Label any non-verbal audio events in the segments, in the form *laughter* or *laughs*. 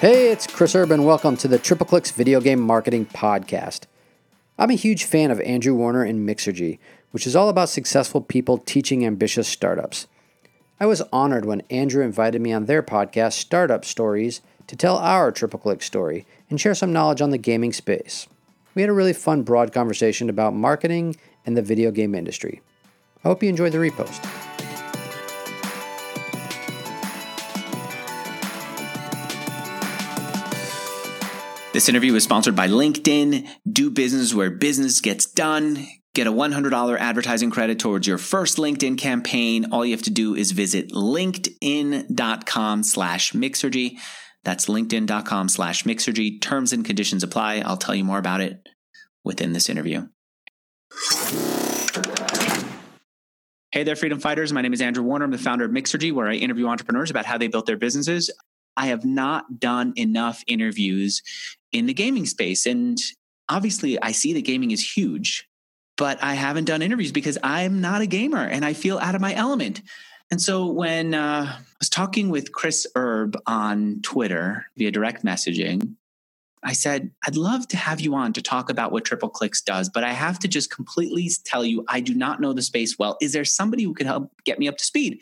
Hey, it's Chris Urban. Welcome to the Tripleclix Video Game Marketing Podcast. I'm a huge fan of Andrew Warner and Mixergy, which is all about successful people teaching ambitious startups. I was honored when Andrew invited me on their podcast, Startup Stories, to tell our Triple Click story and share some knowledge on the gaming space. We had a really fun, broad conversation about marketing and the video game industry. I hope you enjoyed the repost. This interview is sponsored by LinkedIn. Do business where business gets done. Get a $100 advertising credit towards your first LinkedIn campaign. All you have to do is visit linkedin.com slash mixergy. That's linkedin.com slash mixergy. Terms and conditions apply. I'll tell you more about it within this interview. Hey there, freedom fighters. My name is Andrew Warner. I'm the founder of Mixergy, where I interview entrepreneurs about how they built their businesses. I have not done enough interviews in the gaming space. And obviously, I see that gaming is huge, but I haven't done interviews because I'm not a gamer and I feel out of my element. And so when uh, I was talking with Chris Erb on Twitter via direct messaging, I said, I'd love to have you on to talk about what Tripleclix does, but I have to just completely tell you, I do not know the space well. Is there somebody who could help get me up to speed?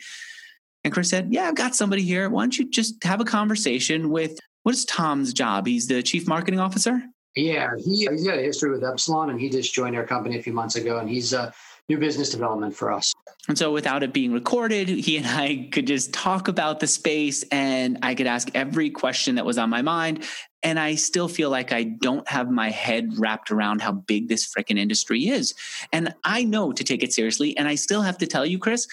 And Chris said, Yeah, I've got somebody here. Why don't you just have a conversation with what is Tom's job? He's the chief marketing officer? Yeah, he, he's got a history with Epsilon and he just joined our company a few months ago and he's a new business development for us. And so without it being recorded, he and I could just talk about the space and I could ask every question that was on my mind. And I still feel like I don't have my head wrapped around how big this freaking industry is. And I know to take it seriously. And I still have to tell you, Chris,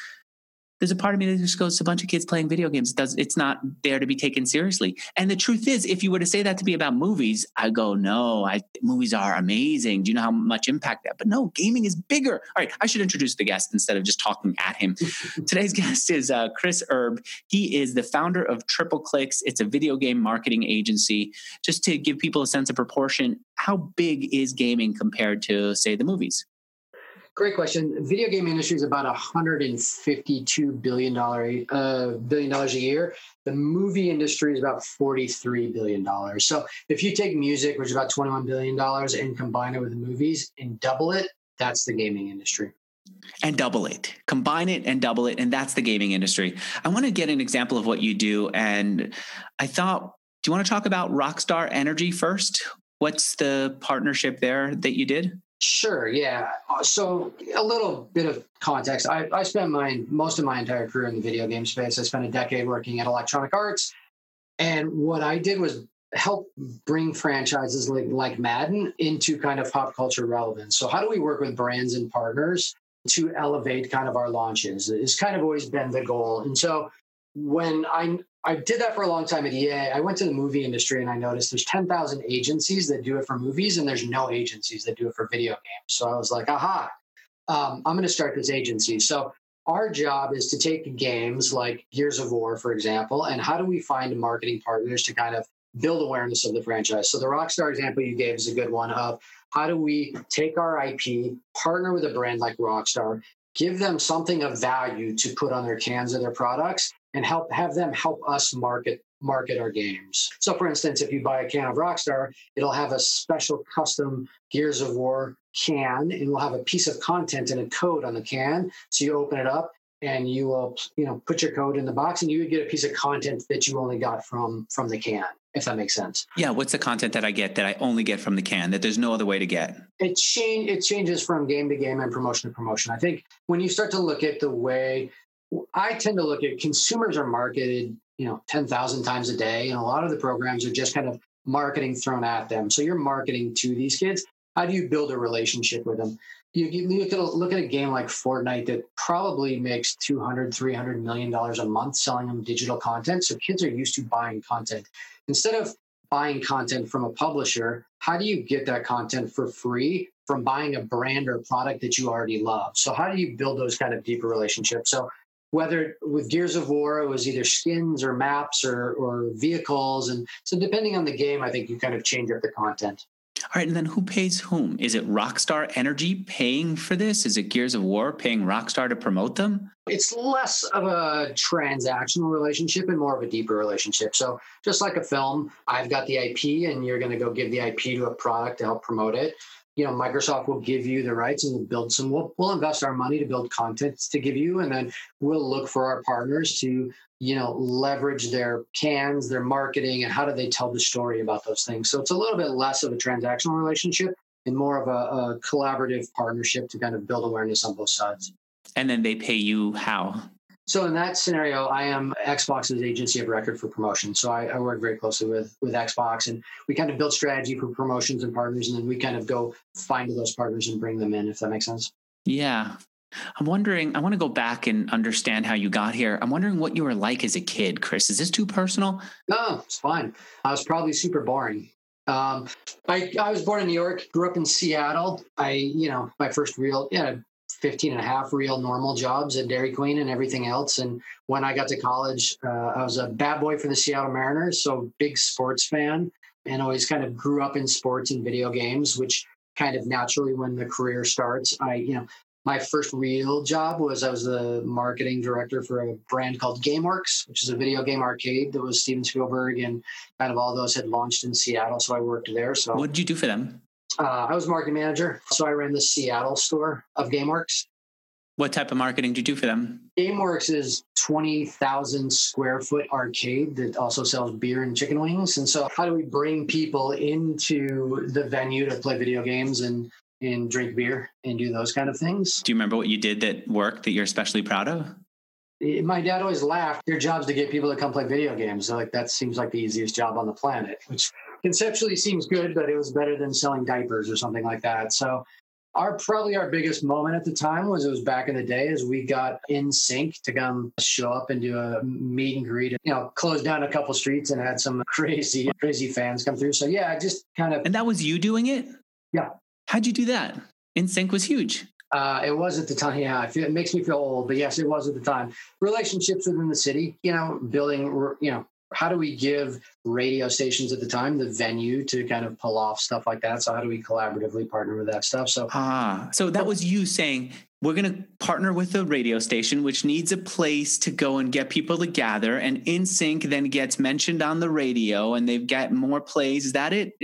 there's a part of me that just goes, to a bunch of kids playing video games. It does it's not there to be taken seriously. And the truth is, if you were to say that to me about movies, I go, no, I, movies are amazing. Do you know how much impact that? But no, gaming is bigger. All right, I should introduce the guest instead of just talking at him. *laughs* Today's guest is uh, Chris Erb. He is the founder of Tripleclix. It's a video game marketing agency. Just to give people a sense of proportion, how big is gaming compared to, say, the movies? Great question. Video game industry is about 152 billion dollar uh, billion dollars a year. The movie industry is about 43 billion dollars. So if you take music, which is about 21 billion dollars, and combine it with movies and double it, that's the gaming industry and double it combine it and double it and that's the gaming industry i want to get an example of what you do and i thought do you want to talk about rockstar energy first what's the partnership there that you did Sure. Yeah. Uh, so a little bit of context. I, I spent my most of my entire career in the video game space. I spent a decade working at Electronic Arts, and what I did was help bring franchises like, like Madden into kind of pop culture relevance. So how do we work with brands and partners to elevate kind of our launches? It's kind of always been the goal. And so when I I did that for a long time at EA. I went to the movie industry and I noticed there's 10,000 agencies that do it for movies and there's no agencies that do it for video games. So I was like, aha, um, I'm going to start this agency. So our job is to take games like Gears of War, for example, and how do we find marketing partners to kind of build awareness of the franchise? So the Rockstar example you gave is a good one of how do we take our IP, partner with a brand like Rockstar, give them something of value to put on their cans of their products and help have them help us market market our games. So for instance, if you buy a can of Rockstar, it'll have a special custom Gears of War can and we'll have a piece of content and a code on the can. So you open it up and you will you know put your code in the box and you would get a piece of content that you only got from from the can if that makes sense yeah what's the content that i get that i only get from the can that there's no other way to get it change it changes from game to game and promotion to promotion i think when you start to look at the way I tend to look at consumers are marketed, you know, 10,000 times a day. And a lot of the programs are just kind of marketing thrown at them. So you're marketing to these kids. How do you build a relationship with them? You, you look at a, look at a game like Fortnite that probably makes 200, 300 million dollars a month selling them digital content. So kids are used to buying content. Instead of buying content from a publisher, how do you get that content for free from buying a brand or product that you already love? So how do you build those kind of deeper relationships? So whether with Gears of War it was either skins or maps or or vehicles, and so depending on the game, I think you kind of change up the content. All right, and then who pays whom? Is it Rockstar Energy paying for this? Is it Gears of War paying Rockstar to promote them? It's less of a transactional relationship and more of a deeper relationship. So, just like a film, I've got the IP and you're going to go give the IP to a product to help promote it you know microsoft will give you the rights and we'll build some we'll, we'll invest our money to build content to give you and then we'll look for our partners to you know leverage their cans their marketing and how do they tell the story about those things. So it's a little bit less of a transactional relationship and more of a, a collaborative partnership to kind of build awareness on both sides. And then they pay you how so in that scenario, I am Xbox's agency of record for promotion. So I, I, work very closely with with Xbox, and we kind of build strategy for promotions and partners, and then we kind of go find those partners and bring them in. If that makes sense. Yeah, I'm wondering. I want to go back and understand how you got here. I'm wondering what you were like as a kid, Chris. Is this too personal? No, it's fine. I was probably super boring. Um, I I was born in New York, grew up in Seattle. I you know my first real yeah 15 and a half real normal jobs at Dairy Queen and everything else. And when I got to college, uh, I was a bad boy for the Seattle Mariners, so big sports fan, and always kind of grew up in sports and video games, which kind of naturally when the career starts, I, you know, my first real job was I was the marketing director for a brand called GameWorks, which is a video game arcade that was Steven Spielberg and kind of all those had launched in Seattle. So I worked there. So what did you do for them? Uh, I was marketing manager, so I ran the Seattle store of GameWorks. What type of marketing do you do for them? GameWorks is 20,000 square foot arcade that also sells beer and chicken wings. And so, how do we bring people into the venue to play video games and, and drink beer and do those kind of things? Do you remember what you did that worked that you're especially proud of? My dad always laughed. Your job's to get people to come play video games. So like that seems like the easiest job on the planet, which conceptually seems good, but it was better than selling diapers or something like that. So our probably our biggest moment at the time was it was back in the day as we got NSYNC to come show up and do a meet and greet you know close down a couple streets and had some *laughs* crazy crazy fans come through so yeah just kind of and that was you doing it yeah how'd you do that NSYNC was huge uh, it was at the time. Yeah, feel, it makes me feel old, but yes, it was at the time. Relationships within the city, you know, building, you know, how do we give radio stations at the time the venue to kind of pull off stuff like that? So how do we collaboratively partner with that stuff? So ah, so that was you saying we're going to partner with a radio station which needs a place to go and get people to gather, and NSYNC then gets mentioned on the radio, and they've got more plays. Is that it?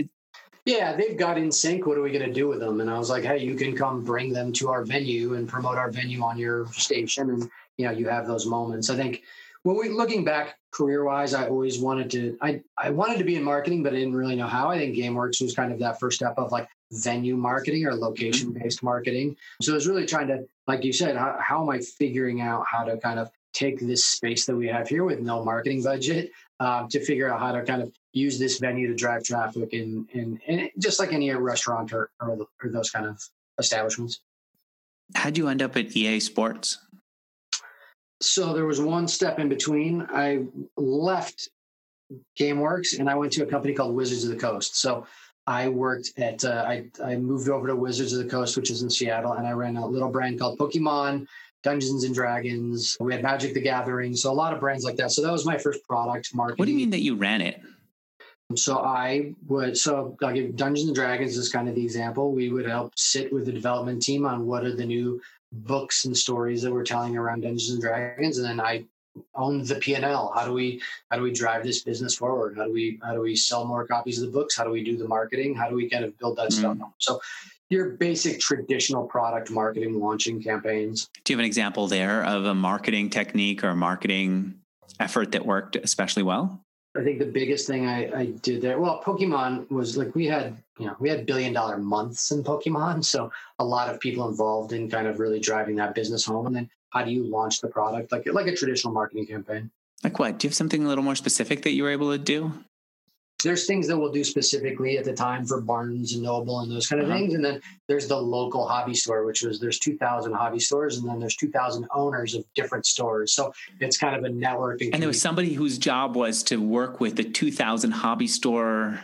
yeah, they've got NSYNC. What are we going to do with them? And I was like, hey, you can come bring them to our venue and promote our venue on your station, and you know, you have those moments. I think when we looking back career wise, I always wanted to I, I wanted to be in marketing, but I didn't really know how. I think GameWorks was kind of that first step of like venue marketing or location based marketing. So I was really trying to, like you said, how, how am I figuring out how to kind of take this space that we have here with no marketing budget um, to figure out how to kind of use this venue to drive traffic and and, and just like any restaurant or, or, or those kind of establishments. How'd you end up at EA Sports? So there was one step in between. I left GameWorks and I went to a company called Wizards of the Coast. So I worked at, uh, I, I moved over to Wizards of the Coast, which is in Seattle, and I ran a little brand called Pokemon, Dungeons and Dragons. We had Magic the Gathering. So a lot of brands like that. So that was my first product marketing. What do you mean that you ran it? So I would, so I'll give Dungeons and Dragons is kind of the example. We would help sit with the development team on what are the new books and stories that we're telling around Dungeons and Dragons, and then I own the P and L. How do we how do we drive this business forward? How do we how do we sell more copies of the books? How do we do the marketing? How do we kind of build that mm-hmm. stuff? So your basic traditional product marketing launching campaigns. Do you have an example there of a marketing technique or a marketing effort that worked especially well? I think the biggest thing I, I did there, well, Pokemon was like we had, you know, we had billion dollar months in Pokemon. So a lot of people involved in kind of really driving that business home. And then how do you launch the product like like a traditional marketing campaign? Like what? Do you have something a little more specific that you were able to do? there's things that we'll do specifically at the time for Barnes and Noble and those kind of uh-huh. things. And then there's the local hobby store, which was there's 2,000 hobby stores, and then there's 2,000 owners of different stores. So it's kind of a networking. And there was somebody whose job was to work with the 2,000 hobby store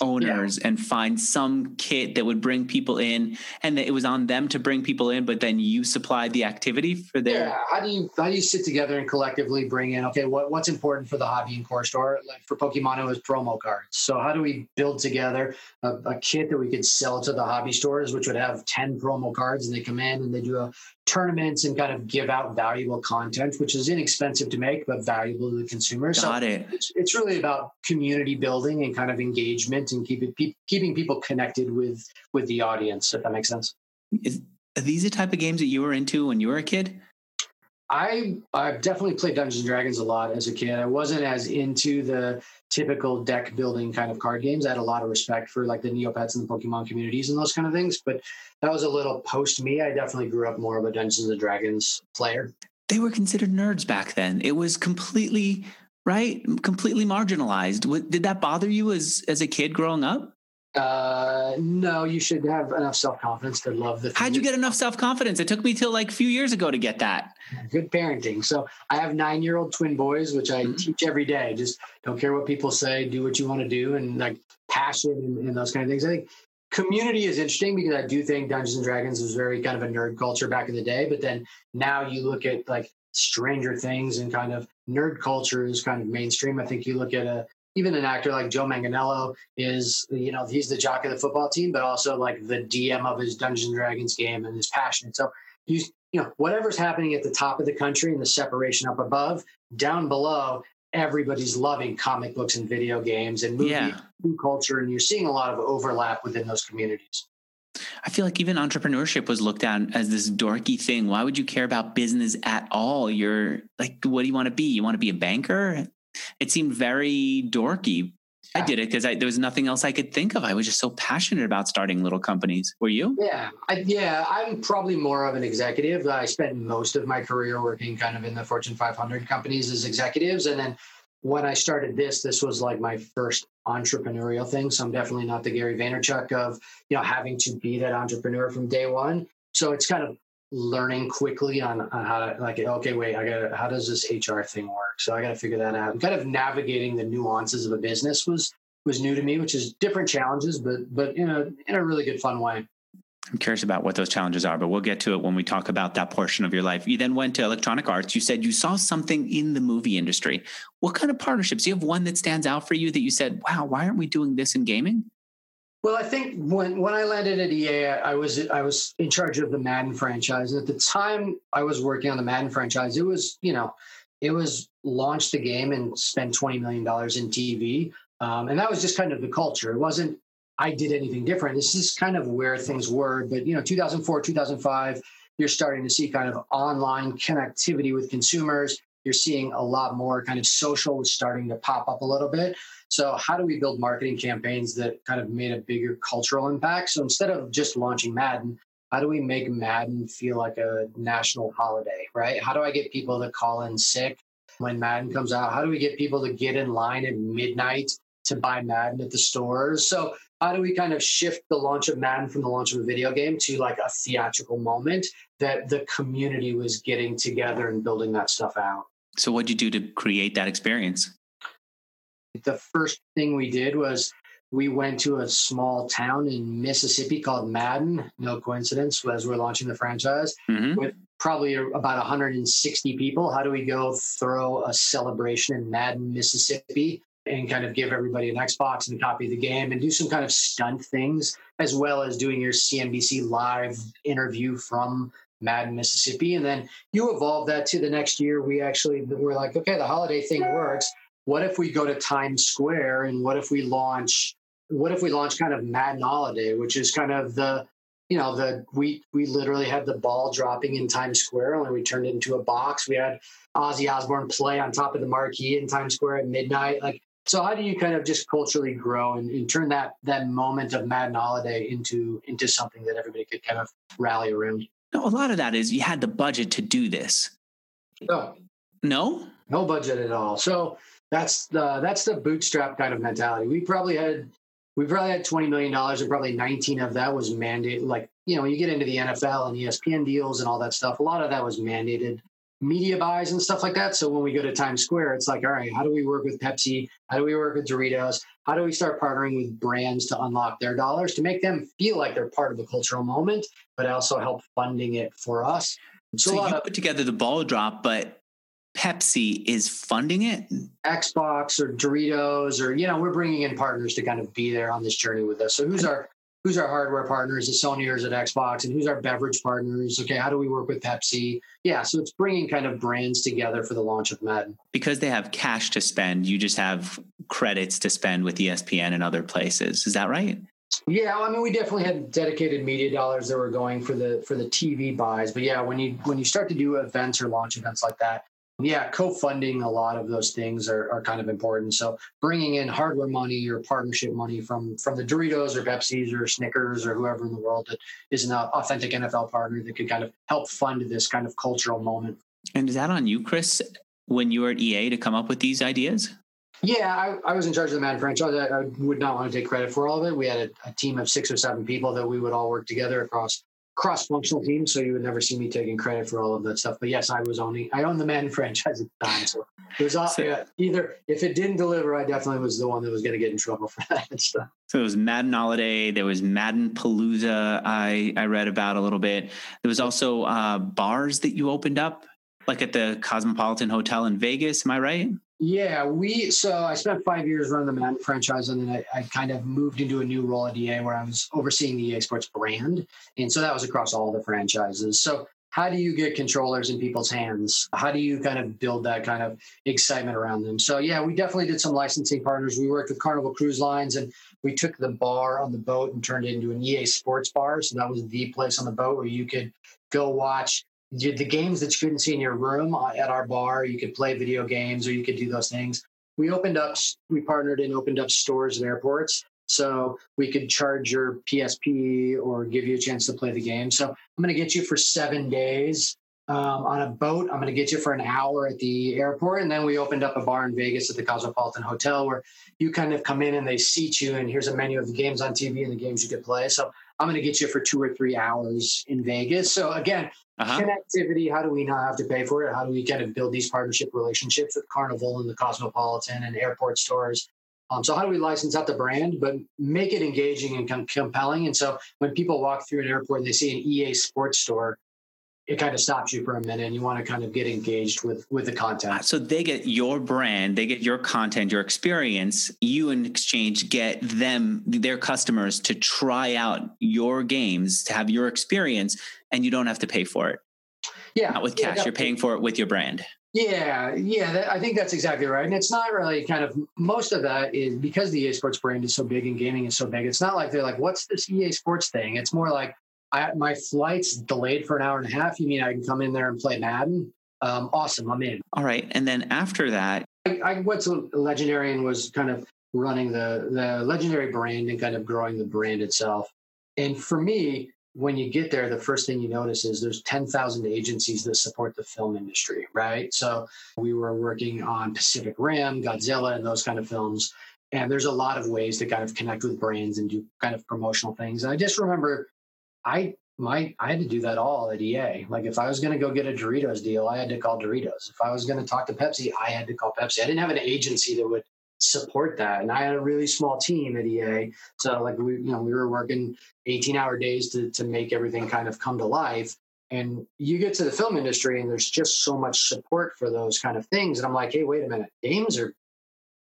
owners yeah. and find some kit that would bring people in and that it was on them to bring people in but then you supplied the activity for their yeah how do you how do you sit together and collectively bring in okay what, what's important for the hobby and core store like for pokemon it was promo cards so how do we build together a, a kit that we could sell to the hobby stores which would have 10 promo cards and they come in and they do a tournaments and kind of give out valuable content, which is inexpensive to make but valuable to the consumer. Got so it. It's, it's, really about community building and kind of engagement and keeping keeping people connected with with the audience. If that makes sense. Is, are these the type of games that you were into when you were a kid? I I've definitely played Dungeons and Dragons a lot as a kid. I wasn't as into the typical deck building kind of card games. I had a lot of respect for like the Neopets and the Pokemon communities and those kind of things, but that was a little post me. I definitely grew up more of a Dungeons and Dragons player. They were considered nerds back then. It was completely right, completely marginalized. Did that bother you as as a kid growing up? Uh, no, you should have enough self confidence to love the. How'd you get enough self confidence? It took me till like a few years ago to get that. Good parenting. So I have nine year old twin boys, which I mm-hmm. teach every day. Just don't care what people say, do what you want to do, and like passion and, and those kind of things. I think community is interesting because I do think Dungeons and Dragons was very kind of a nerd culture back in the day, but then now you look at like Stranger Things and kind of nerd culture is kind of mainstream. I think you look at a even an actor like Joe Manganiello is, you know, he's the jock of the football team, but also like the DM of his Dungeons and Dragons game and his passion. So you, you know, whatever's happening at the top of the country and the separation up above, down below, everybody's loving comic books and video games and movie yeah. culture, and you're seeing a lot of overlap within those communities. I feel like even entrepreneurship was looked at as this dorky thing. Why would you care about business at all? You're like, what do you want to be? You want to be a banker? It seemed very dorky. I did it because there was nothing else I could think of. I was just so passionate about starting little companies. Were you? Yeah, I, yeah. I'm probably more of an executive. I spent most of my career working kind of in the Fortune 500 companies as executives, and then when I started this, this was like my first entrepreneurial thing. So I'm definitely not the Gary Vaynerchuk of you know having to be that entrepreneur from day one. So it's kind of learning quickly on, on how to like okay wait i gotta how does this hr thing work? So i gotta figure that out. Kind of navigating the nuances of a business was was new to me which is different challenges but but in a in a really good fun way. I'm curious about what those challenges are but we'll get to it when we talk about that portion of your life. You then went to electronic arts. You said you saw something in the movie industry. What kind of partnerships? Do you have one that stands out for you that you said wow why aren't we doing this in gaming well, I think when when I landed at EA, I was I was in charge of the Madden franchise. At the time I was working on the Madden franchise, it was you know it was launch the game and spend twenty million dollars in TV, um, and that was just kind of the culture. It wasn't I did anything different. This is kind of where things were. But you know, 2004, 2005, you're starting to see kind of online connectivity with consumers. You're seeing a lot more kind of social was starting to pop up a little bit. So, how do we build marketing campaigns that kind of made a bigger cultural impact? So, instead of just launching Madden, how do we make Madden feel like a national holiday, right? How do I get people to call in sick when Madden comes out? How do we get people to get in line at midnight to buy Madden at the stores? So, how do we kind of shift the launch of Madden from the launch of a video game to like a theatrical moment that the community was getting together and building that stuff out? So, what'd you do to create that experience? The first thing we did was we went to a small town in Mississippi called Madden. No coincidence, as we're launching the franchise mm-hmm. with probably about 160 people. How do we go throw a celebration in Madden, Mississippi, and kind of give everybody an Xbox and a copy of the game and do some kind of stunt things, as well as doing your CNBC live interview from Madden, Mississippi. And then you evolve that to the next year. We actually were like, okay, the holiday thing works what if we go to Times Square and what if we launch what if we launch kind of Madden Holiday, which is kind of the you know the we we literally had the ball dropping in Times Square and we turned it into a box. We had Ozzy Osbourne play on top of the marquee in Times Square at midnight. Like so how do you kind of just culturally grow and, and turn that that moment of Madden Holiday into into something that everybody could kind of rally around? No, a lot of that is you had the budget to do this. No. No? No budget at all. So that's the that's the bootstrap kind of mentality. We probably had we probably had twenty million dollars, and probably nineteen of that was mandated. Like you know, when you get into the NFL and ESPN deals and all that stuff, a lot of that was mandated media buys and stuff like that. So when we go to Times Square, it's like, all right, how do we work with Pepsi? How do we work with Doritos? How do we start partnering with brands to unlock their dollars to make them feel like they're part of the cultural moment, but also help funding it for us? So, so you of, put together the ball drop, but Pepsi is funding it? Xbox or Doritos, or, you know, we're bringing in partners to kind of be there on this journey with us. So who's our who's our hardware partners at Sony or is it Xbox, and who's our beverage partners? Okay, how do we work with Pepsi? Yeah, so it's bringing kind of brands together for the launch of Madden. Because they have cash to spend, you just have credits to spend with ESPN and other places. Is that right? Yeah, I mean, we definitely had dedicated media dollars that were going for the for the TV buys. But yeah, when you when you start to do events or launch events like that, yeah, co-funding a lot of those things are, are kind of important. So bringing in hardware money or partnership money from from the Doritos or Pepsi's or Snickers or whoever in the world that is an authentic NFL partner that could kind of help fund this kind of cultural moment. And is that on you, Chris, when you were at EA to come up with these ideas? Yeah, I, I was in charge of the Madden franchise. I, I, would not want to take credit for all of it. We had a, a team of six or seven people that we would all work together across cross-functional team, so you would never see me taking credit for all of that stuff. But yes, I was owning, I owned the Madden *laughs* franchise at the time, so it was all, so, yeah, either if it didn't deliver, I definitely was the one that was going to get in trouble *laughs* for that stuff. So it was Madden Holiday. There was Madden Palooza. I I read about a little bit. There was also uh, bars that you opened up, like at the Cosmopolitan Hotel in Vegas. Am I right? Yeah, we so I spent five years running the Madden franchise, and then I, I, kind of moved into a new role at EA where I was overseeing the EA Sports brand, and so that was across all the franchises. So how do you get controllers in people's hands? How do you kind of build that kind of excitement around them? So yeah, we definitely did some licensing partners. We worked with Carnival Cruise Lines, and we took the bar on the boat and turned it into an EA Sports bar. So that was the place on the boat where you could go watch the games that you couldn't see in your room uh, at our bar. You could play video games or you could do those things. We opened up, we partnered and opened up stores at airports. So we could charge your PSP or give you a chance to play the game. So I'm going to get you for seven days um, on a boat. I'm going to get you for an hour at the airport. And then we opened up a bar in Vegas at the Cosmopolitan Hotel where you kind of come in and they seat you, and here's a menu of the games on TV and the games you could play. So I'm going to get you for two or three hours in Vegas. So again, uh-huh. connectivity. How do we not have to pay for it? How do we kind of build these partnership relationships with Carnival and the Cosmopolitan and airport stores? Um, so how do we license out the brand, but make it engaging and com- compelling? And so when people walk through an airport and they see an EA Sports store, it kind of stops you for a minute and you want to kind of get engaged with with the content so they get your brand they get your content your experience you in exchange get them their customers to try out your games to have your experience and you don't have to pay for it yeah not with cash yeah, you're paying for it with your brand yeah, yeah, that, I think that's exactly right. And it's not really kind of most of that is because the EA Sports brand is so big and gaming is so big. It's not like they're like, what's this EA Sports thing? It's more like, I, my flight's delayed for an hour and a half. You mean I can come in there and play Madden? Um, awesome, I'm in. All right, and then after that, I, I went to Legendary and was kind of running the the Legendary brand and kind of growing the brand itself. And for me, when you get there, the first thing you notice is there's 10,000 agencies that support the film industry, right? So we were working on Pacific Rim, Godzilla, and those kind of films. And there's a lot of ways to kind of connect with brands and do kind of promotional things. And I just remember I my I had to do that all at EA. Like if I was going to go get a Doritos deal, I had to call Doritos. If I was going to talk to Pepsi, I had to call Pepsi. I didn't have an agency that would support that, and I had a really small team at EA. So like we you know we were working 18 hour days to to make everything kind of come to life. And you get to the film industry, and there's just so much support for those kind of things. And I'm like, hey, wait a minute, games are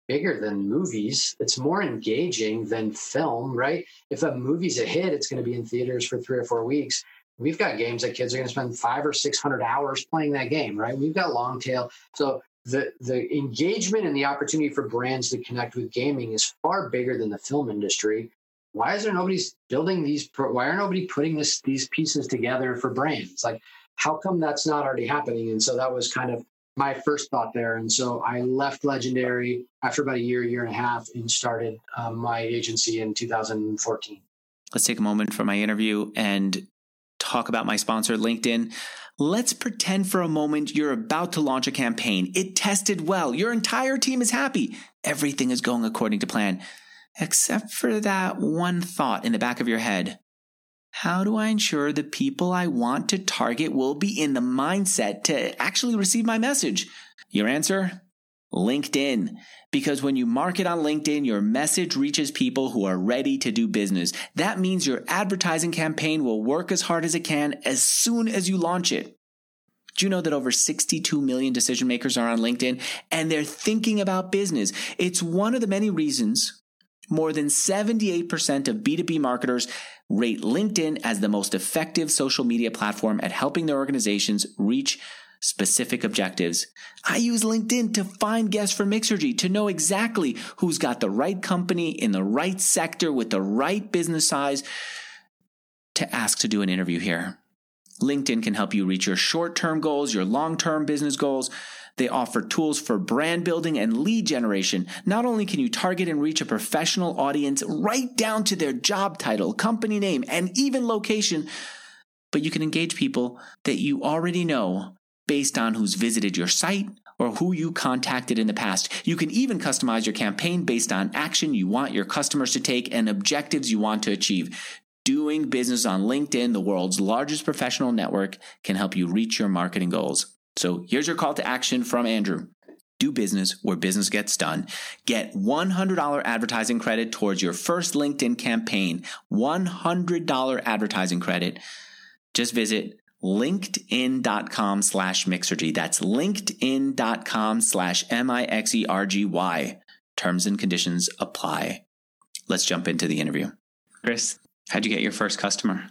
bigger than movies. It's more engaging than film, right? If a movie's a hit, it's going to be in theaters for three or four weeks. We've got games that kids are going to spend five or six hundred hours playing that game, right? We've got long tail. So the the engagement and the opportunity for brands to connect with gaming is far bigger than the film industry. Why is there nobody building these? Why are nobody putting this these pieces together for brands? Like, how come that's not already happening? And so that was kind of my first thought there. And so I left Legendary after about a year, year and a half, and started um, my agency in 2014. Let's take a moment for my interview and talk about my sponsor, LinkedIn. Let's pretend for a moment you're about to launch a campaign. It tested well. Your entire team is happy. Everything is going according to plan, except for that one thought in the back of your head. How do I ensure the people I want to target will be in the mindset to actually receive my message? Your answer? LinkedIn. Because when you market on LinkedIn, your message reaches people who are ready to do business. That means your advertising campaign will work as hard as it can as soon as you launch it. Do you know that over 62 million decision makers are on LinkedIn and they're thinking about business? It's one of the many reasons more than 78% of B2B marketers rate LinkedIn as the most effective social media platform at helping their organizations reach specific objectives. I use LinkedIn to find guests for Mixergy to know exactly who's got the right company in the right sector with the right business size to ask to do an interview here. LinkedIn can help you reach your short term goals, your long term business goals. They offer tools for brand building and lead generation. Not only can you target and reach a professional audience right down to their job title, company name, and even location, but you can engage people that you already know based on who's visited your site or who you contacted in the past. You can even customize your campaign based on action you want your customers to take and objectives you want to achieve. Doing business on LinkedIn, the world's largest professional network, can help you reach your marketing goals. So here's your call to action from Andrew. Do business where business gets done. Get $100 advertising credit towards your first LinkedIn campaign. $100 advertising credit. Just visit linkedin.com slash mixergy. That's linkedin.com slash M-I-X-E-R-G-Y. Terms and conditions apply. Let's jump into the interview. Chris, how'd you get your first customer?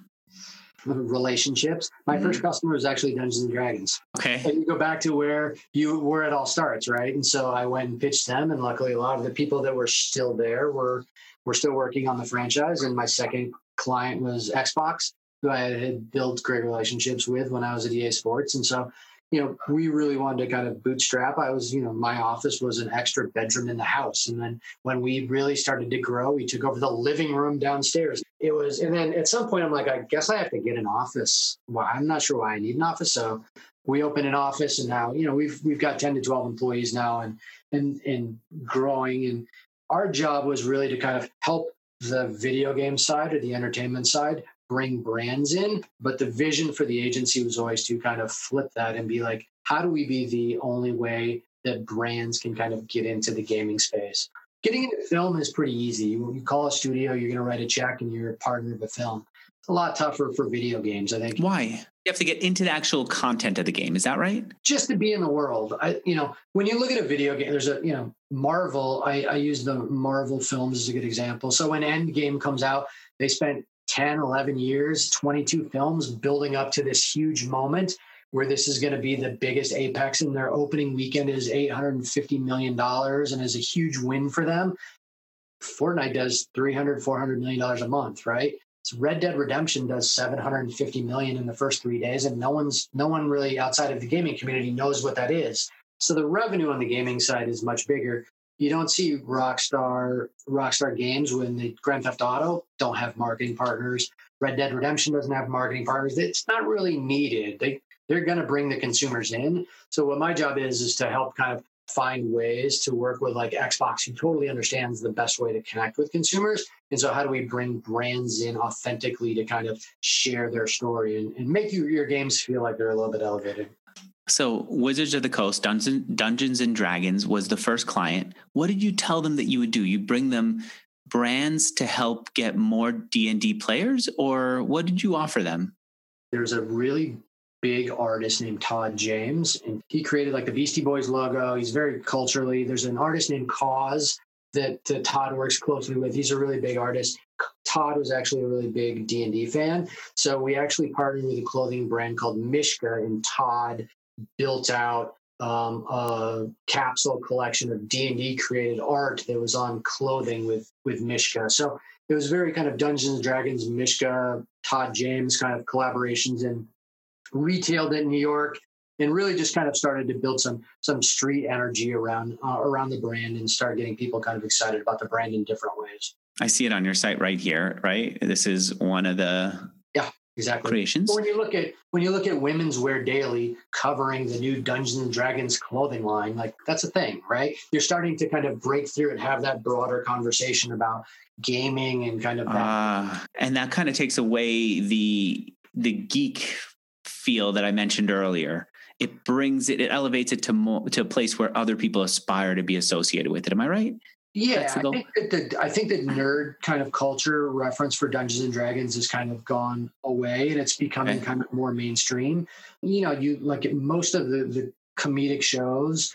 Relationships. My mm-hmm. first customer was actually Dungeons and Dragons. Okay. And you go back to where you where it all starts, right? And so I went and pitched them, and luckily a lot of the people that were still there were were still working on the franchise. And my second client was Xbox who I had built great relationships with when I was at EA Sports. And so, you know, we really wanted to kind of bootstrap. I was, you know, my office was an extra bedroom in the house. And then when we really started to grow, we took over the living room downstairs. It was, and then at some point, I'm like, I guess I have to get an office. Well, I'm not sure why I need an office. So we opened an office and now, you know, we've, we've got 10 to 12 employees now and, and, and growing. And our job was really to kind of help the video game side or the entertainment side bring brands in. But the vision for the agency was always to kind of flip that and be like, how do we be the only way that brands can kind of get into the gaming space? Getting into film is pretty easy. You, call a studio, you're going to write a check, and you're a partner of a film. It's a lot tougher for video games, I think. Why? You have to get into the actual content of the game. Is that right? Just to be in the world. I, you know, when you look at a video game, there's a, you know, Marvel. I, I use the Marvel films as a good example. So when Endgame comes out, they spent 10, 11 years, 22 films building up to this huge moment where this is going to be the biggest apex and their opening weekend is $850 million and is a huge win for them. Fortnite does 300, 400 million dollars a month, right? So Red Dead Redemption does 750 million in the first three days, and no one's no one really outside of the gaming community knows what that is. So the revenue on the gaming side is much bigger you don't see Rockstar Rockstar games when the Grand Theft Auto don't have marketing partners. Red Dead Redemption doesn't have marketing partners. It's not really needed. They they're going to bring the consumers in. So what my job is is to help kind of find ways to work with like Xbox, who totally understands the best way to connect with consumers. And so how do we bring brands in authentically to kind of share their story and, and make you, your games feel like they're a little bit elevated? So, Wizards of the Coast, Dungeons, Dungeons and Dragons was the first client. What did you tell them that you would do? You bring them brands to help get more D&D players or what did you offer them? There's a really big artist named Todd James and he created like the Beastie Boys logo. He's very culturally. There's an artist named KAWS that, that Todd works closely with. He's a really big artist. Todd was actually a really big D&D fan. So we actually partnered with a clothing brand called Mishka and Todd built out um, a capsule collection of D&D created art that was on clothing with with Mishka. So it was very kind of Dungeons and Dragons, Mishka, Todd James kind of collaborations and retailed in New York and really just kind of started to build some some street energy around uh, around the brand and start getting people kind of excited about the brand in different ways. I see it on your site right here, right? This is one of the yeah exactly creations. But when you look at when you look at Women's Wear Daily covering the new Dungeons and Dragons clothing line, like that's a thing, right? You're starting to kind of break through and have that broader conversation about gaming and kind of that. Uh, and that kind of takes away the the geek feel that I mentioned earlier. It brings it, it elevates it to more to a place where other people aspire to be associated with it. Am I right? Yeah, I think that the I think that nerd kind of culture reference for Dungeons and Dragons has kind of gone away, and it's becoming Okay. kind of more mainstream. You know, you like most of the the comedic shows.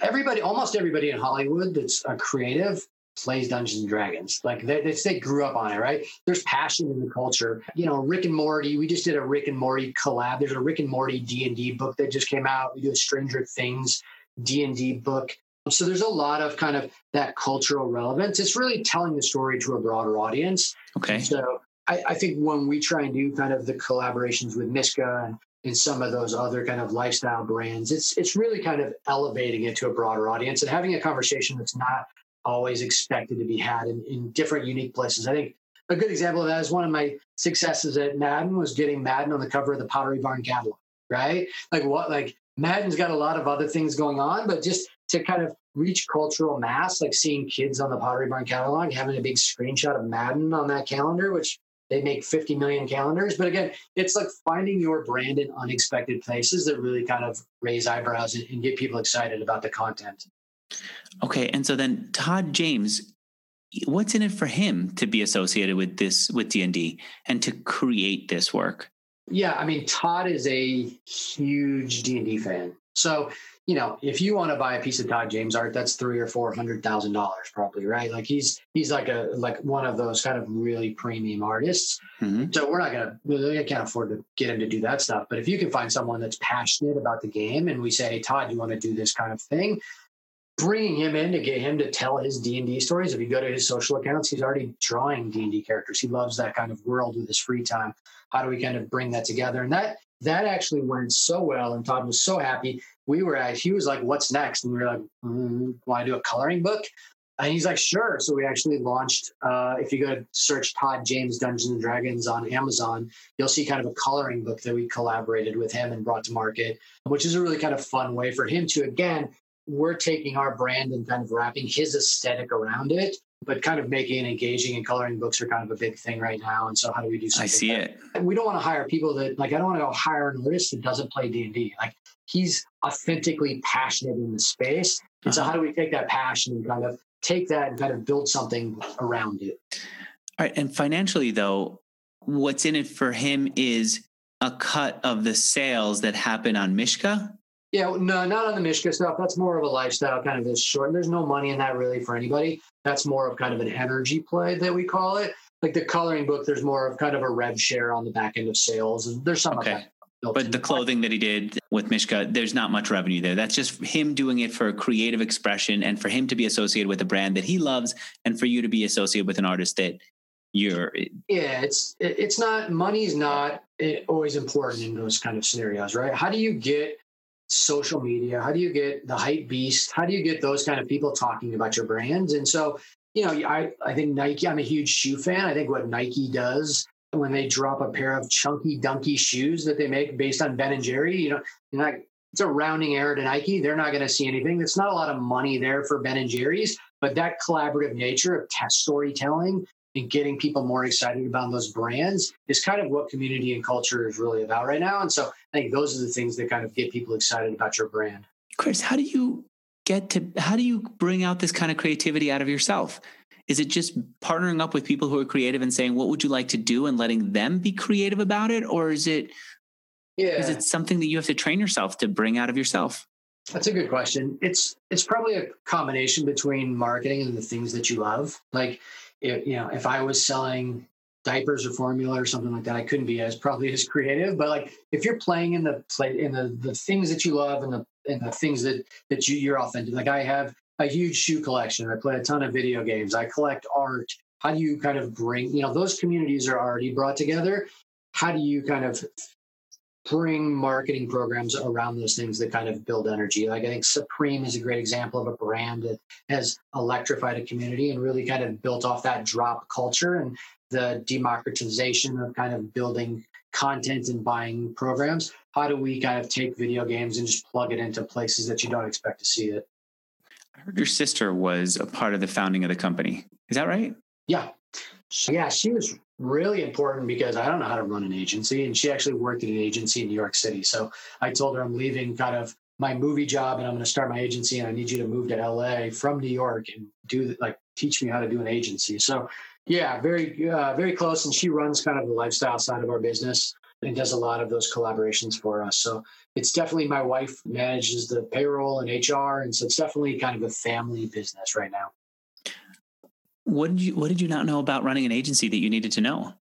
Everybody, almost everybody in Hollywood that's a creative plays Dungeons and Dragons. Like they, they, they grew up on it, right? There's passion in the culture. You know, Rick and Morty. We just did a Rick and Morty collab. There's a Rick and Morty D and D book that just came out. We do a Stranger Things D and D book. So there's a lot of kind of that cultural relevance. It's really telling the story to a broader audience. Okay. So I, I think when we try and do kind of the collaborations with Mishka and, and some of those other kind of lifestyle brands, it's it's really kind of elevating it to a broader audience and having a conversation that's not always expected to be had in, in different unique places. I think a good example of that is one of my successes at Madden was getting Madden on the cover of the Pottery Barn catalog, right? Like what like Madden's got a lot of other things going on, but just to kind of reach cultural mass, like seeing kids on the Pottery Barn catalog having a big screenshot of Madden on that calendar, which they make 50 million calendars. But again, it's like finding your brand in unexpected places that really kind of raise eyebrows and, and get people excited about the content. Okay. And so then Todd James, what's in it for him to be associated with this with D and D and to create this work? Yeah, I mean, Todd is a huge D and D fan. So, you know, if you want to buy a piece of Todd James art, that's three or four hundred thousand dollars, probably, right? Like he's he's like a like one of those kind of really premium artists. Mhm. So we're not gonna, really, I can't afford to get him to do that stuff. But if you can find someone that's passionate about the game, and we say, hey, Todd, you want to do this kind of thing, bringing him in to get him to tell his D and D stories. If you go to his social accounts, he's already drawing D and D characters. He loves that kind of world with his free time. How do we kind of bring that together? And that that actually went so well, and Todd was so happy. We were at. He was like, "What's next?" And we were like, mm, "Want to do a coloring book?" And he's like, "Sure." So we actually launched. Uh, if you go to search Todd James Dungeons and Dragons on Amazon, you'll see kind of a coloring book that we collaborated with him and brought to market, which is a really kind of fun way for him to again we're taking our brand and kind of wrapping his aesthetic around it, but kind of making it engaging. And coloring books are kind of a big thing right now. And so, how do we do something? I see it. And we don't want to hire people that like. I don't want to go hire an artist that doesn't play D and D. Like he's authentically passionate in the space. And so, Uh-huh. how do we take that passion and kind of take that and kind of build something around it? All right. And financially, though, what's in it for him is a cut of the sales that happen on Mishka. Yeah, no, not on the Mishka stuff. That's more of a lifestyle kind of this short. There's no money in that really for anybody. That's more of kind of an energy play that we call it. Like the coloring book, there's more of kind of a rev share on the back end of sales. There's some Okay. of that. But the clothing that he did with Mishka, there's not much revenue there. That's just him doing it for creative expression and for him to be associated with a brand that he loves and for you to be associated with an artist that you're Yeah, it's it's not money's not eh, always important in those kind of scenarios, right? How do you get social media? How do you get the hype beast? How do you get those kind of people talking about your brands? And so, you know, I I think Nike. I'm a huge shoe fan. I think what Nike does when they drop a pair of chunky dunky shoes that they make based on Ben and Jerry, you know, it's a rounding error to Nike. They're not going to see anything. There's not a lot of money there for Ben and Jerry's, but that collaborative nature of test storytelling and getting people more excited about those brands is kind of what community and culture is really about right now. And so I think those are the things that kind of get people excited about your brand. Chris, how do you get to how do you bring out this kind of creativity out of yourself? Is it just partnering up with people who are creative and saying what would you like to do and letting them be creative about it or is it Yeah, is it something that you have to train yourself to bring out of yourself? that's a good question. It's it's probably a combination between marketing and the things that you love. Like, if, you know, if I was selling diapers or formula or something like that, I couldn't be as probably as creative. But like, if you're playing in the play in the the things that you love and the and the things that that you you're authentic. Like, I have a huge shoe collection. I play a ton of video games. I collect art. How do you kind of bring you know those communities are already brought together? How do you kind of bring marketing programs around those things that kind of build energy. Like I think Supreme is a great example of a brand that has electrified a community and really kind of built off that drop culture. And the democratization of kind of building content and buying programs. How do we kind of take video games and just plug it into places that you don't expect to see it? I heard your sister was a part of the founding of the company. Is that right? Yeah. Yeah, she was really important because I don't know how to run an agency. And she actually worked at an agency in New York City. So I told her I'm leaving kind of my movie job and I'm going to start my agency and I need you to move to LA from New York and do like teach me how to do an agency. So yeah, very uh, very close and she runs kind of the lifestyle side of our business and does a lot of those collaborations for us. So it's definitely my wife manages the payroll and HR and so it's definitely kind of a family business right now. What did you What did you not know about running an agency that you needed to know?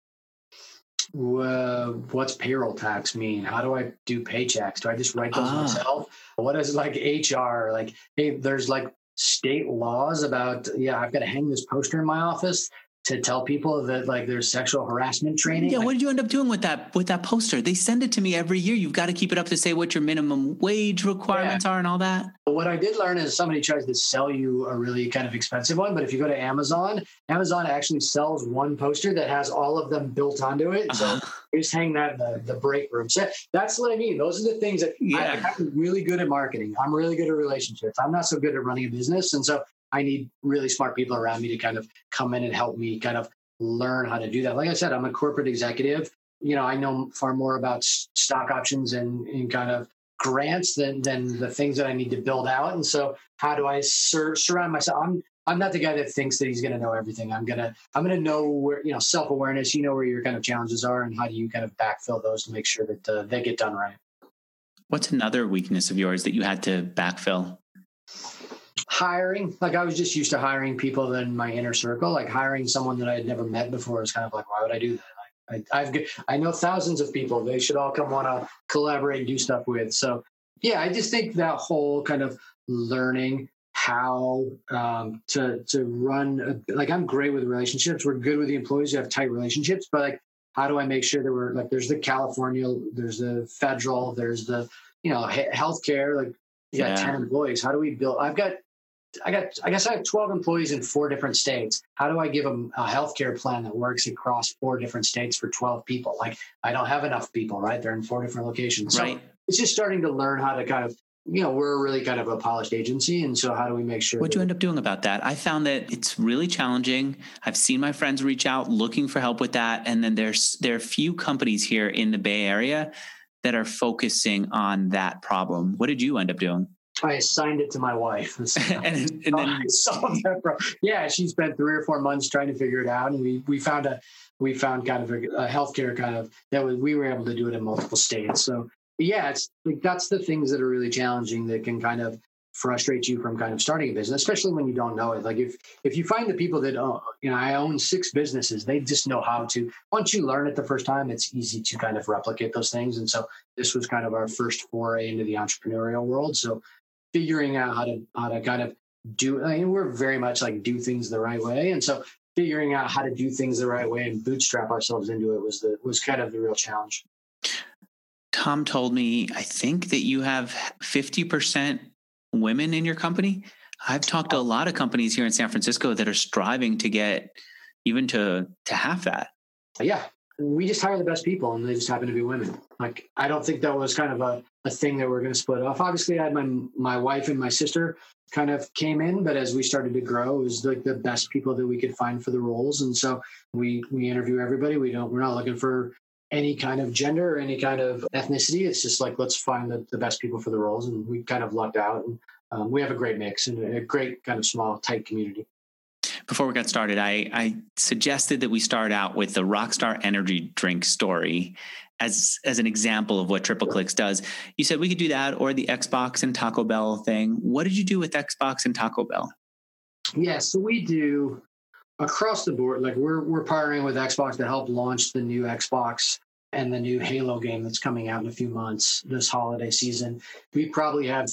Uh, what's payroll tax mean? How do I do paychecks? Do I just write those ah. myself? What is like HR? Like, hey, there's like state laws about yeah, I've got to hang this poster in my office to tell people that like there's sexual harassment training. Yeah, like, what did you end up doing with that with that poster? They send it to me every year. You've got to keep it up to say what your minimum wage requirements yeah. are and all that. What I did learn is somebody tries to sell you a really kind of expensive one, but if you go to Amazon, Amazon actually sells one poster that has all of them built onto it. So uh-huh. you just hang that in the, the break room. So that's what I mean. Those are the things that yeah. I, I'm really good at marketing. I'm really good at relationships. I'm not so good at running a business. And so I need really smart people around me to kind of come in and help me kind of learn how to do that. Like I said, I'm a corporate executive. You know, I know far more about stock options and, and kind of grants than than the things that I need to build out. And so, how do I sur- surround myself? I'm I'm not the guy that thinks that he's going to know everything. I'm gonna I'm gonna know where you know self awareness. You know where your kind of challenges are, and how do you kind of backfill those to make sure that uh, they get done right. What's another weakness of yours that you had to backfill? Hiring like i was just used to hiring people in my inner circle like hiring someone that i had never met before is kind of like why would i do that I, I've I know thousands of people. They should all come want to collaborate and do stuff with. So yeah, I just think that whole kind of learning how um, to to run a, like I'm great with relationships. We're good with the employees. We have tight relationships, but like how do I make sure that we're like there's the California, there's the federal, there's the you know healthcare. Like you got yeah. ten employees. How do we build? I've got I got, I guess I have 12 employees in four different states. How do I give them a healthcare plan that works across four different states for 12 people? Like, I don't have enough people, right? They're in four different locations. Right. So it's just starting to learn how to kind of, you know, we're really kind of a polished agency. And so how do we make sure? What'd you end up doing about that? I found that it's really challenging. I've seen my friends reach out looking for help with that. And then there's, there are few companies here in the Bay Area that are focusing on that problem. What did you end up doing? I assigned it to my wife. *laughs* and, and then *laughs* yeah, she spent three or four months trying to figure it out, and we we found a we found kind of a, a healthcare kind of that was, we were able to do it in multiple states. So yeah, it's like that's the things that are really challenging that can kind of frustrate you from kind of starting a business, especially when you don't know it. Like if if you find the people that oh, you know, I own six businesses, they just know how to. Once you learn it the first time, it's easy to kind of replicate those things. And so this was kind of our first foray into the entrepreneurial world. So figuring out how to how to kind of do I mean, we're very much like do things the right way. And so figuring out how to do things the right way and bootstrap ourselves into it was the was kind of the real challenge. Tom told me, I think that you have 50% women in your company. I've talked to a lot of companies here in San Francisco that are striving to get even to to half that. Yeah. We just hire the best people and they just happen to be women. Like I don't think that was kind of a a thing that we're going to split off. Obviously, I had my my wife and my sister kind of came in, but as we started to grow, it was like the best people that we could find for the roles, and so we we interview everybody. We don't we're not looking for any kind of gender or any kind of ethnicity. It's just like let's find the, the best people for the roles, and we kind of lucked out, and um, we have a great mix and a great kind of small tight community before we got started, I, I suggested that we start out with the Rockstar Energy drink story as as an example of what Tripleclix does. You said we could do that or the Xbox and Taco Bell thing. What did you do with Xbox and Taco Bell? Yeah, so we do across the board. Like we're we're partnering with Xbox to help launch the new Xbox and the new Halo game that's coming out in a few months this holiday season. We probably have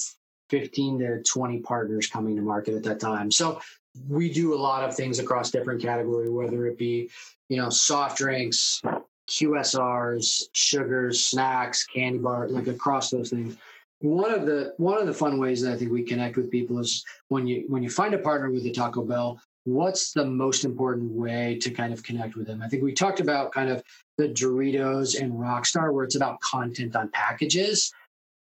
15 to 20 partners coming to market at that time. So we do a lot of things across different category, whether it be, you know, soft drinks, QSRs, sugars, snacks, candy bar, like across those things. One of the one of the fun ways that I think we connect with people is when you when you find a partner with a Taco Bell, what's the most important way to kind of connect with them? I think we talked about kind of the Doritos and Rockstar, where it's about content on packages.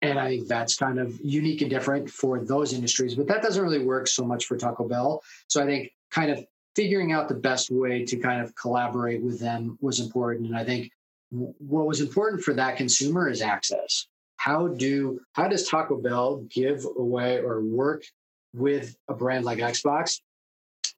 And I think that's kind of unique and different for those industries, but that doesn't really work so much for Taco Bell. So I think kind of figuring out the best way to kind of collaborate with them was important. And I think what was important for that consumer is access. How do how does Taco Bell give away or work with a brand like Xbox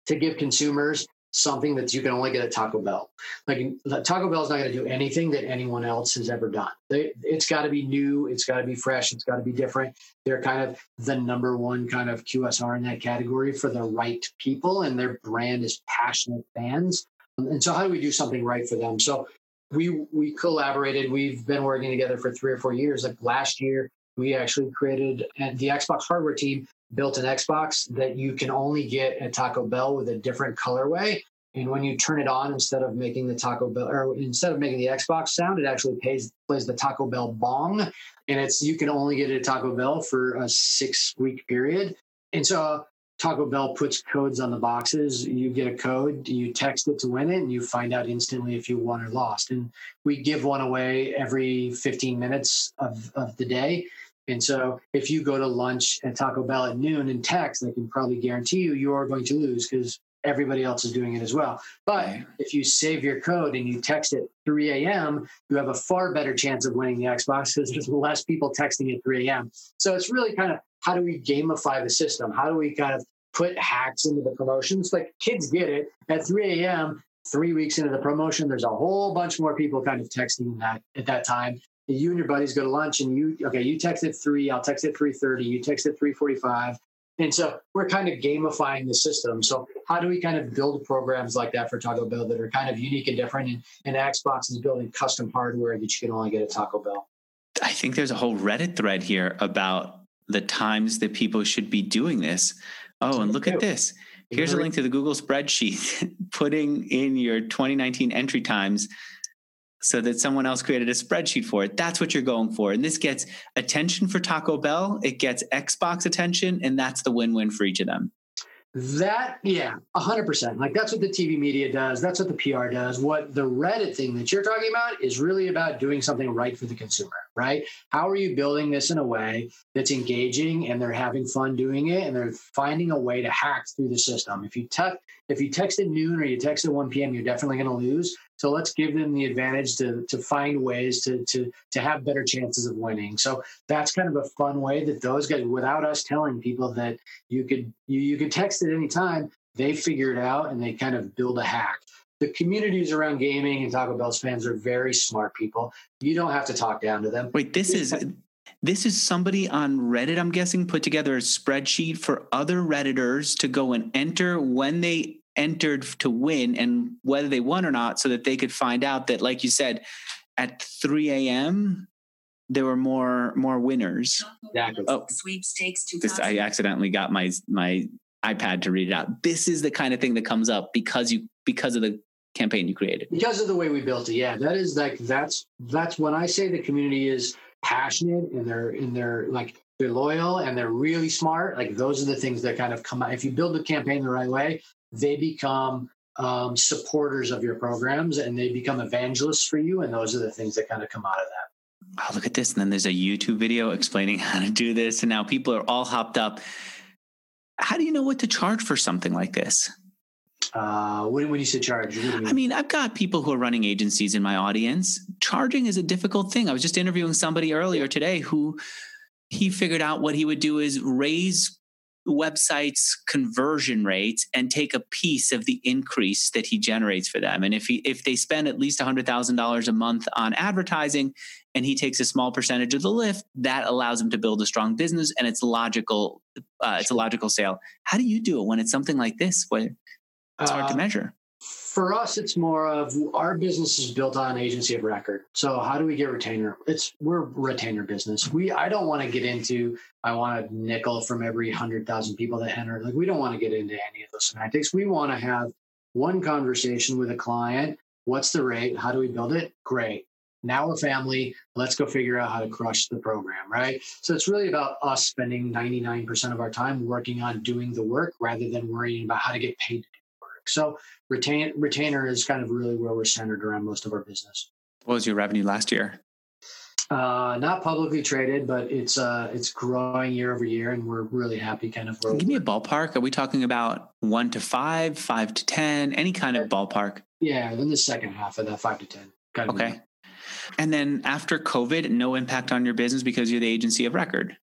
to give consumers something that you can only get at Taco Bell. Like Taco Bell is not going to do anything that anyone else has ever done. They, it's got to be new. It's got to be fresh. It's got to be different. They're kind of the number one kind of QSR in that category for the right people, and their brand is passionate fans. And so, how do we do something right for them? So, we we collaborated. We've been working together for three or four years. Like last year, we actually created and the Xbox hardware team built an Xbox that you can only get at Taco Bell with a different colorway. And when you turn it on, instead of making the Taco Bell or instead of making the Xbox sound, it actually plays plays the Taco Bell bong. And it's you can only get it at Taco Bell for a six week period. And so Taco Bell puts codes on the boxes. You get a code, you text it to win it, and you find out instantly if you won or lost. And we give one away every 15 minutes of, of the day. And so if you go to lunch at Taco Bell at noon and text, I can probably guarantee you you're going to lose because everybody else is doing it as well. But if you save your code and you text at 3 a.m., you have a far better chance of winning the Xbox because there's *laughs* less people texting at 3 a.m. So it's really kind of how do we gamify the system? How do we kind of put hacks into the promotions? Like kids get it at 3 a.m. Three weeks into the promotion, there's a whole bunch more people kind of texting that at that time you and your buddies go to lunch and you okay you text at 3 i'll text at 3.30 you text at 3.45 and so we're kind of gamifying the system. So how do we kind of build programs like that for taco bell that are kind of unique and different? And, and xbox is building custom hardware that you can only get at taco bell. I think there's a whole reddit thread here about the times that people should be doing this. Oh and look at this. Here's a link to the google spreadsheet. *laughs* Putting in your 2019 entry times so that someone else created a spreadsheet for it. That's what you're going for. And this gets attention for Taco Bell, it gets Xbox attention, and that's the win win for each of them. That, yeah, 100%. Like that's what the TV media does. That's what the PR does. What the Reddit thing that you're talking about is really about doing something right for the consumer, right? How are you building this in a way that's engaging and they're having fun doing it and they're finding a way to hack through the system? If you text, if you text at noon or you text at 1 p.m., you're definitely going to lose. So let's give them the advantage to to find ways to to to have better chances of winning. So that's kind of a fun way that those guys, without us telling people that you could you, you could text at any time, they figure it out and they kind of build a hack. The communities around gaming and Taco Bell's fans are very smart people. You don't have to talk down to them. Wait, this is this is somebody on Reddit, I'm guessing, put together a spreadsheet for other Redditors to go and enter when they entered to win and whether they won or not so that they could find out that like you said at 3 a.m there were more more winners. Exactly. oh. Sweepstakes this i accidentally got my my ipad to read it out. This is the kind of thing that comes up because you because of the campaign you created. Because of the way we built it yeah. That is like that's that's when i say the community is passionate and they're and they're like they're loyal and they're really smart like those are the things that kind of come out. If you build the campaign the right way they become um, supporters of your programs and they become evangelists for you. And those are the things that kind of come out of that. Oh, look at this. And then there's a YouTube video explaining *laughs* how to do this. And now people are all hopped up. How do you know what to charge for something like this? Uh, when, when you say charge, I mean, I've got people who are running agencies in my audience. Charging is a difficult thing. I was just interviewing somebody earlier today who he figured out what he would do is raise website's conversion rates and take a piece of the increase that he generates for them. And if he if they spend at least $100,000 a month on advertising and he takes a small percentage of the lift, that allows him to build a strong business and it's logical uh, it's a logical sale. How do you do it when it's something like this where it's hard uh, to measure? For us it's more of our business is built on agency of record. So how do we get retainer? It's we're retainer business. We i don't want to get into i want a nickel from every 100000 people that enter. Like we don't want to get into any of those semantics. We want to have one conversation with a client. What's the rate? How do we build it? Great. Now we're family. Let's go figure out how to crush the program right? So it's really about us spending 99% of our time working on doing the work rather than worrying about how to get paid So retain retainer is kind of really where we're centered around most of our business. What was your revenue last year? Uh, not publicly traded, but it's uh, it's growing year over year, and we're really happy. Kind of. Give me a ballpark. Are we talking about one to five, five to ten, any kind of ballpark? Yeah, in the second half of that, five to ten. Kind of okay. And then after COVID, no impact on your business because you're the agency of record.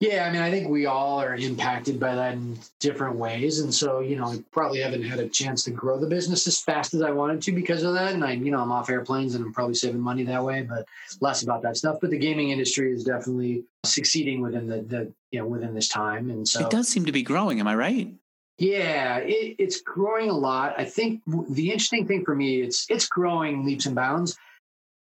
Yeah, I mean, I think we all are impacted by that in different ways. And so, you know, I probably haven't had a chance to grow the business as fast as I wanted to because of that. And I, you know, I'm off airplanes and I'm probably saving money that way, but less about that stuff. But the gaming industry is definitely succeeding within the, the you know, within this time. And so it does seem to be growing. Am I right? Yeah, it, it's growing a lot. I think the interesting thing for me, it's it's growing leaps and bounds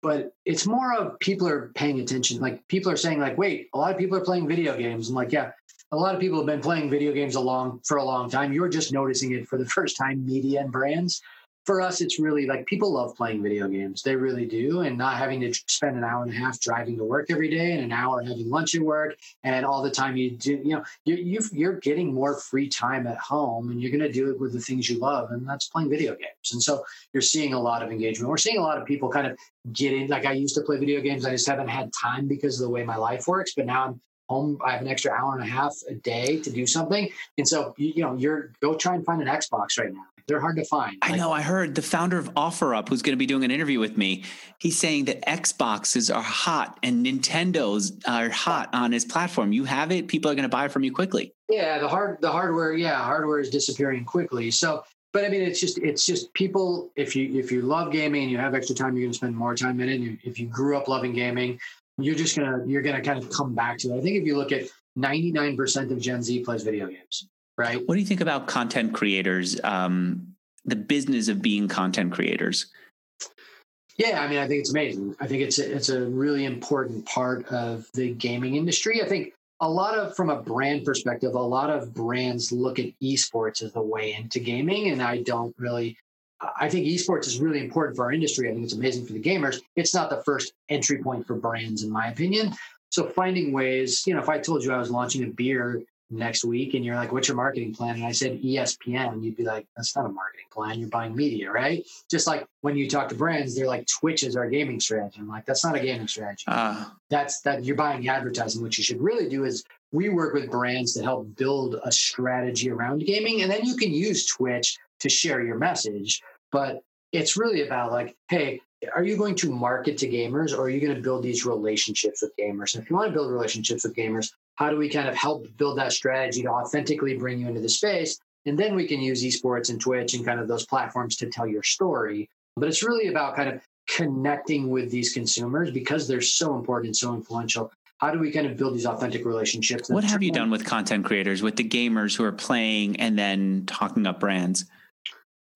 but it's more of people are paying attention. Like people are saying, like, wait, a lot of people are playing video games. I'm like, yeah, a lot of people have been playing video games along for a long time. You're just noticing it for the *laughs* first time, media and brands for us, it's really like people love playing video games. They really do. And not having to spend an hour and a half driving to work every day and an hour having lunch at work and all the time you do, you know, you're you are getting more free time at home and you're going to do it with the things you love. And that's playing video games. And so you're seeing a lot of engagement. We're seeing a lot of people kind of get in. like I used to play video games. I just haven't had time because of the way my life works. But now I'm home i have an extra hour and a half a day to do something and so you, you know you're go try and find an xbox right now they're hard to find. I know. I heard the founder of OfferUp, who's going to be doing an interview with me, he's saying that Xboxes are hot and Nintendos are hot on his platform. You have it, people are going to buy it from you quickly. Yeah, the hard the hardware, yeah, hardware is disappearing quickly. So, but I mean, it's just it's just people. If you if you love gaming and you have extra time, you're going to spend more time in it. And if you grew up loving gaming, you're just gonna you're gonna kind of come back to it. I think if you look at 99% of Gen Z plays video games right? What do you think about content creators, um, the business of being content creators? Yeah, I mean, I think it's amazing. I think it's a, it's a really important part of the gaming industry. I think a lot of, from a brand perspective, a lot of brands look at esports as the way into gaming, and I don't really. I think esports is really important for our industry. I think it's amazing for the gamers. It's not the first entry point for brands, in my opinion. So finding ways, you know, if I told you I was launching a beer next week and you're like, what's your marketing plan? And I said ESPN, you'd be like, that's not a marketing plan. You're buying media, right? Just like when you talk to brands, they're like, Twitch is our gaming strategy. I'm like, that's not a gaming strategy. Uh, that's that you're buying advertising. What you should really do is we work with brands to help build a strategy around gaming. And then you can use Twitch to share your message. But it's really about like, hey, are you going to market to gamers or are you going to build these relationships with gamers? And if you want to build relationships with gamers, how do we kind of help build that strategy to authentically bring you into the space? And then we can use esports and Twitch and kind of those platforms to tell your story. But it's really about kind of connecting with these consumers because they're so important and so influential. How do we kind of build these authentic relationships? What have you done with content creators, with the gamers who are playing and then talking up brands?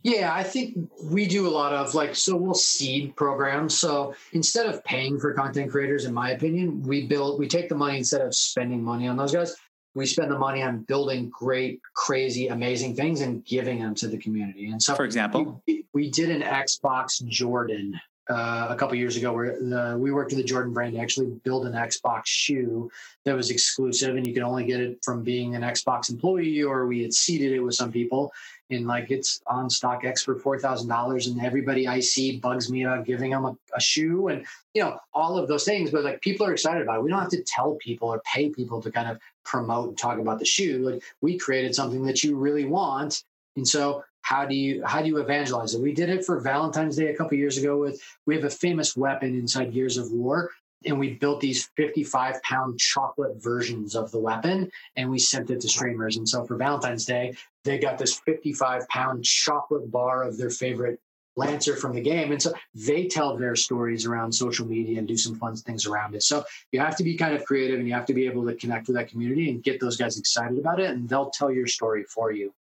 Yeah, I think we do a lot of like, so we'll seed programs. So instead of paying for content creators, in my opinion, we build, we take the money instead of spending money on those guys. We spend the money on building great, crazy, amazing things and giving them to the community. And so, for example, we, we did an Xbox Jordan uh, a couple years ago where the, we worked with the Jordan brand to actually build an Xbox shoe that was exclusive and you could only get it from being an Xbox employee or we had seeded it with some people and like it's on StockX for four thousand dollars, and everybody I see bugs me about giving them a, a, shoe, and you know all of those things. But like people are excited about it. We don't have to tell people or pay people to kind of promote and talk about the shoe. Like we created something that you really want, and so how do you how do you evangelize it? We did it for Valentine's Day a couple years ago with we have a famous weapon inside Gears of War and we built these 55 pound chocolate versions of the weapon and we sent it to streamers and so for valentine's day they got this 55 pound chocolate bar of their favorite lancer from the game and so they tell their stories around social media and do some fun things around it so you have to be kind of creative and you have to be able to connect with that community and get those guys excited about it and they'll tell your story for you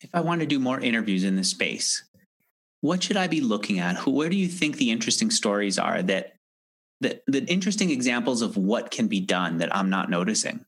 if i want to do more interviews in this space what should i be looking at Who, where do you think the interesting stories are that the, the interesting examples of what can be done that I'm not noticing.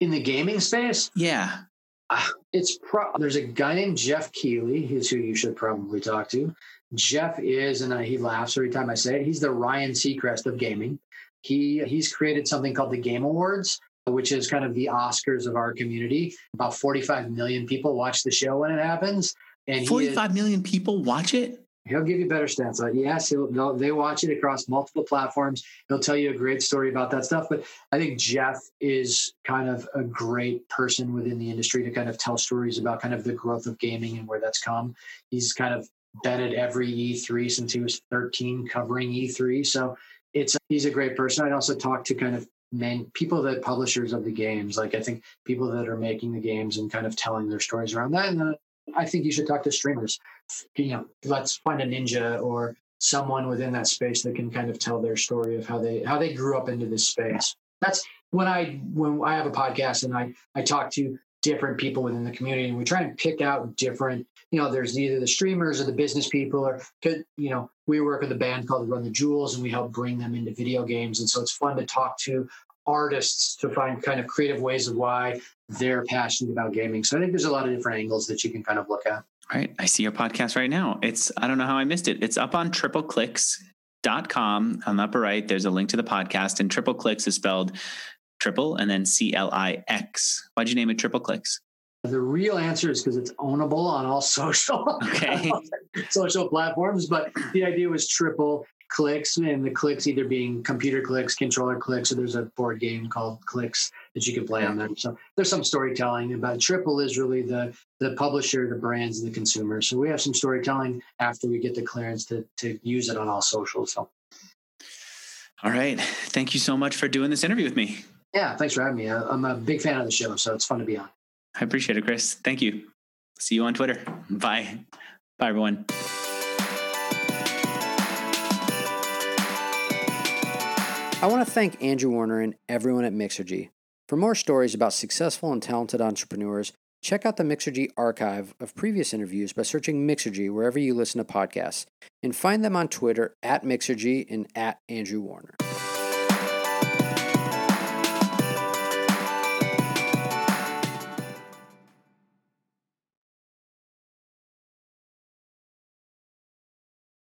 In the gaming space? Yeah. Uh, it's pro- there's a guy named Geoff Keighley, who's who you should probably talk to. Geoff is, and he laughs every time I say it. He's the Ryan Seacrest of gaming. He he's created something called the Game Awards, which is kind of the Oscars of our community. About 45 million people watch the show when it happens. And forty-five is, million people watch it? He'll give you better stats. Like, yes, he'll, they watch it across multiple platforms. He'll tell you a great story about that stuff. But I think Geoff is kind of a great person within the industry to kind of tell stories about kind of the growth of gaming and where that's come. He's kind of been at every E3 since he was 13 covering E3. So it's he's a great person. I'd also talk to kind of main people that publishers of the games. Like I think people that are making the games and kind of telling their stories around that. And then I think you should talk to streamers. You know, let's find a ninja or someone within that space that can kind of tell their story of how they how they grew up into this space. That's when I when I have a podcast and I I talk to different people within the community and we try and pick out different you know there's either the streamers or the business people or you know we work with a band called run the jewels and we help bring them into video games and so it's fun to talk to artists to find kind of creative ways of why they're passionate about gaming. So I think there's a lot of different angles that you can kind of look at. All right. I see your podcast right now. It's, I don't know how I missed it. It's up on tripleclix.com. On the upper right, there's a link to the podcast, and Tripleclix is spelled triple and then C L I X. Why'd you name it Tripleclix? The real answer is because it's ownable on all *laughs* social okay. *laughs* social platforms. But the idea was triple clicks, and the clicks either being computer clicks, controller clicks, or there's a board game called Clicks that you can play on them. So there's some storytelling about Triple is really the the publisher, the brands, and the consumer. So we have some storytelling after we get the clearance to to use it on all socials. So. All right. Thank you so much for doing this interview with me. Yeah, thanks for having me. I'm a big fan of the show, so it's fun to be on. I appreciate it, Chris. Thank you. See you on Twitter. Bye. Bye, everyone. I want to thank Andrew Warner and everyone at Mixergy. For more stories about successful and talented entrepreneurs, check out the Mixergy archive of previous interviews by searching Mixergy wherever you listen to podcasts, and find them on Twitter at Mixergy and at Andrew Warner.